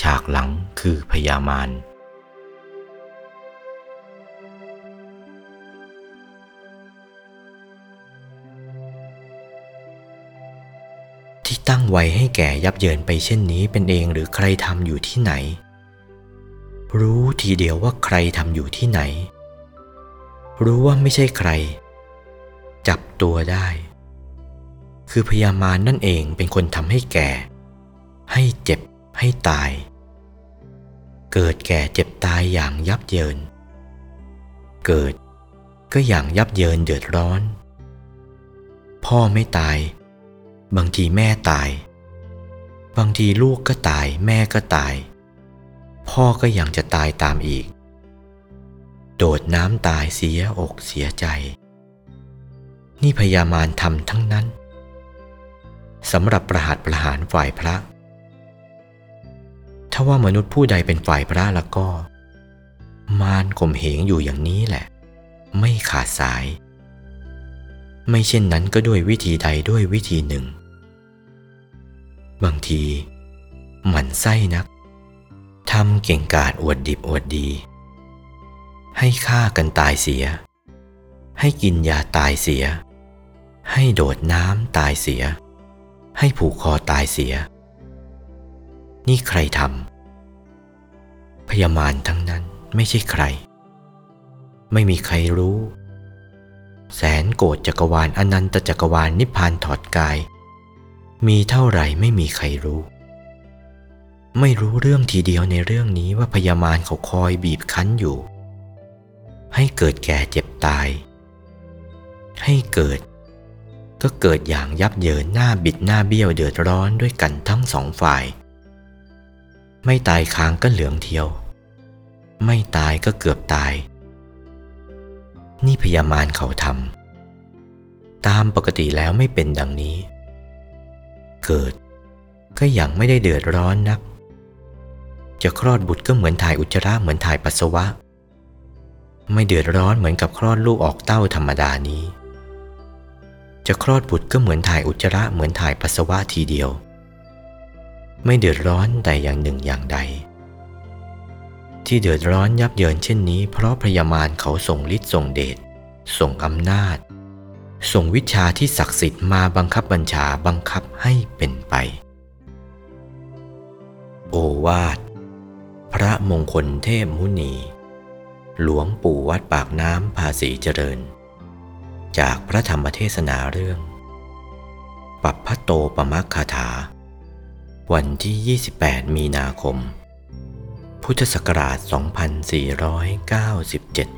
ฉากหลังคือพญามารที่ตั้งไว้ให้แก่ยับเยินไปเช่นนี้เป็นเองหรือใครทำอยู่ที่ไหน รู้ทีเดียวว่าใครทำอยู่ที่ไหน รู้ว่าไม่ใช่ใคร จับตัวได้ คือพญามารนั่นเองเป็นคนทำให้แก่ ให้เจ็บ ให้ตาย เกิดแก่เจ็บตายอย่างยับเยิน เกิดก็อย่างยับเยินเดือดร้อน พ่อไม่ตาย บางทีแม่ตาย บางทีลูกก็ตายแม่ก็ตาย พ่อก็ยังจะตายตามอีก โดดน้ำตายเสียอกเสียใจ นี่พยามารทำทั้งนั้นสำหรับประหัตประหารฝ่ายพระ ถ้าว่ามนุษย์ผู้ใดเป็นฝ่ายพระแล้วก็ มารข่มเหงอยู่อย่างนี้แหละ ไม่ขาดสาย ไม่เช่นนั้นก็ด้วยวิธีใดด้วยวิธีหนึ่ง บางที หมันไส้นักทำเก่งกาจอวดดิบอวดดี ให้ฆ่ากันตายเสีย ให้กินยาตายเสีย ให้โดดน้ำตายเสีย ให้ผูกคอตายเสีย นี่ใครทำพยามารทั้งนั้นไม่ใช่ใคร ไม่มีใครรู้ แสนโกรธจักรวาลอนันตจักรวาลนิพพานถอดกาย มีเท่าไหร่ไม่มีใครรู้ ไม่รู้เรื่องทีเดียวในเรื่องนี้ว่าพยามารเขาคอยบีบคั้นอยู่ ให้เกิดแก่เจ็บตาย ให้เกิดก็เกิดอย่างยับเยินหน้าบิดหน้าเบี้ยวเดือดร้อนด้วยกันทั้งสองฝ่าย ไม่ตายค้างก็เหลืองเทียว ไม่ตายก็เกือบตาย นี่พยามารเขาทำตามปกติแล้วไม่เป็นดังนี้ เกิดก็ยังไม่ได้เดือดร้อนนัก จะคลอดบุตรก็เหมือนถ่ายอุจจาระเหมือนถ่ายปัสสาวะ ไม่เดือดร้อนเหมือนกับคลอดลูกออกเต้าธรรมดานี้ จะคลอดบุตรก็เหมือนถ่ายอุจจาระเหมือนถ่ายปัสสาวะทีเดียว ไม่เดือดร้อนแต่อย่างหนึ่งอย่างใด ที่เดือดร้อนยับเยินเช่นนี้ เพราะพยามารเขาส่งฤทธิ์ส่งเดชส่งอำนาจ ส่งวิชาที่ศักดิ์สิทธิ์มาบังคับบัญชาบังคับให้เป็นไป โอวาท พระมงคลเทพมุนี หลวงปู่วัดปากน้ำภาษีเจริญ จากพระธรรมเทศนาเรื่อง ปัปพะโตปมัคคาถา วันที่ 28 มีนาคม พุทธศักราช 2497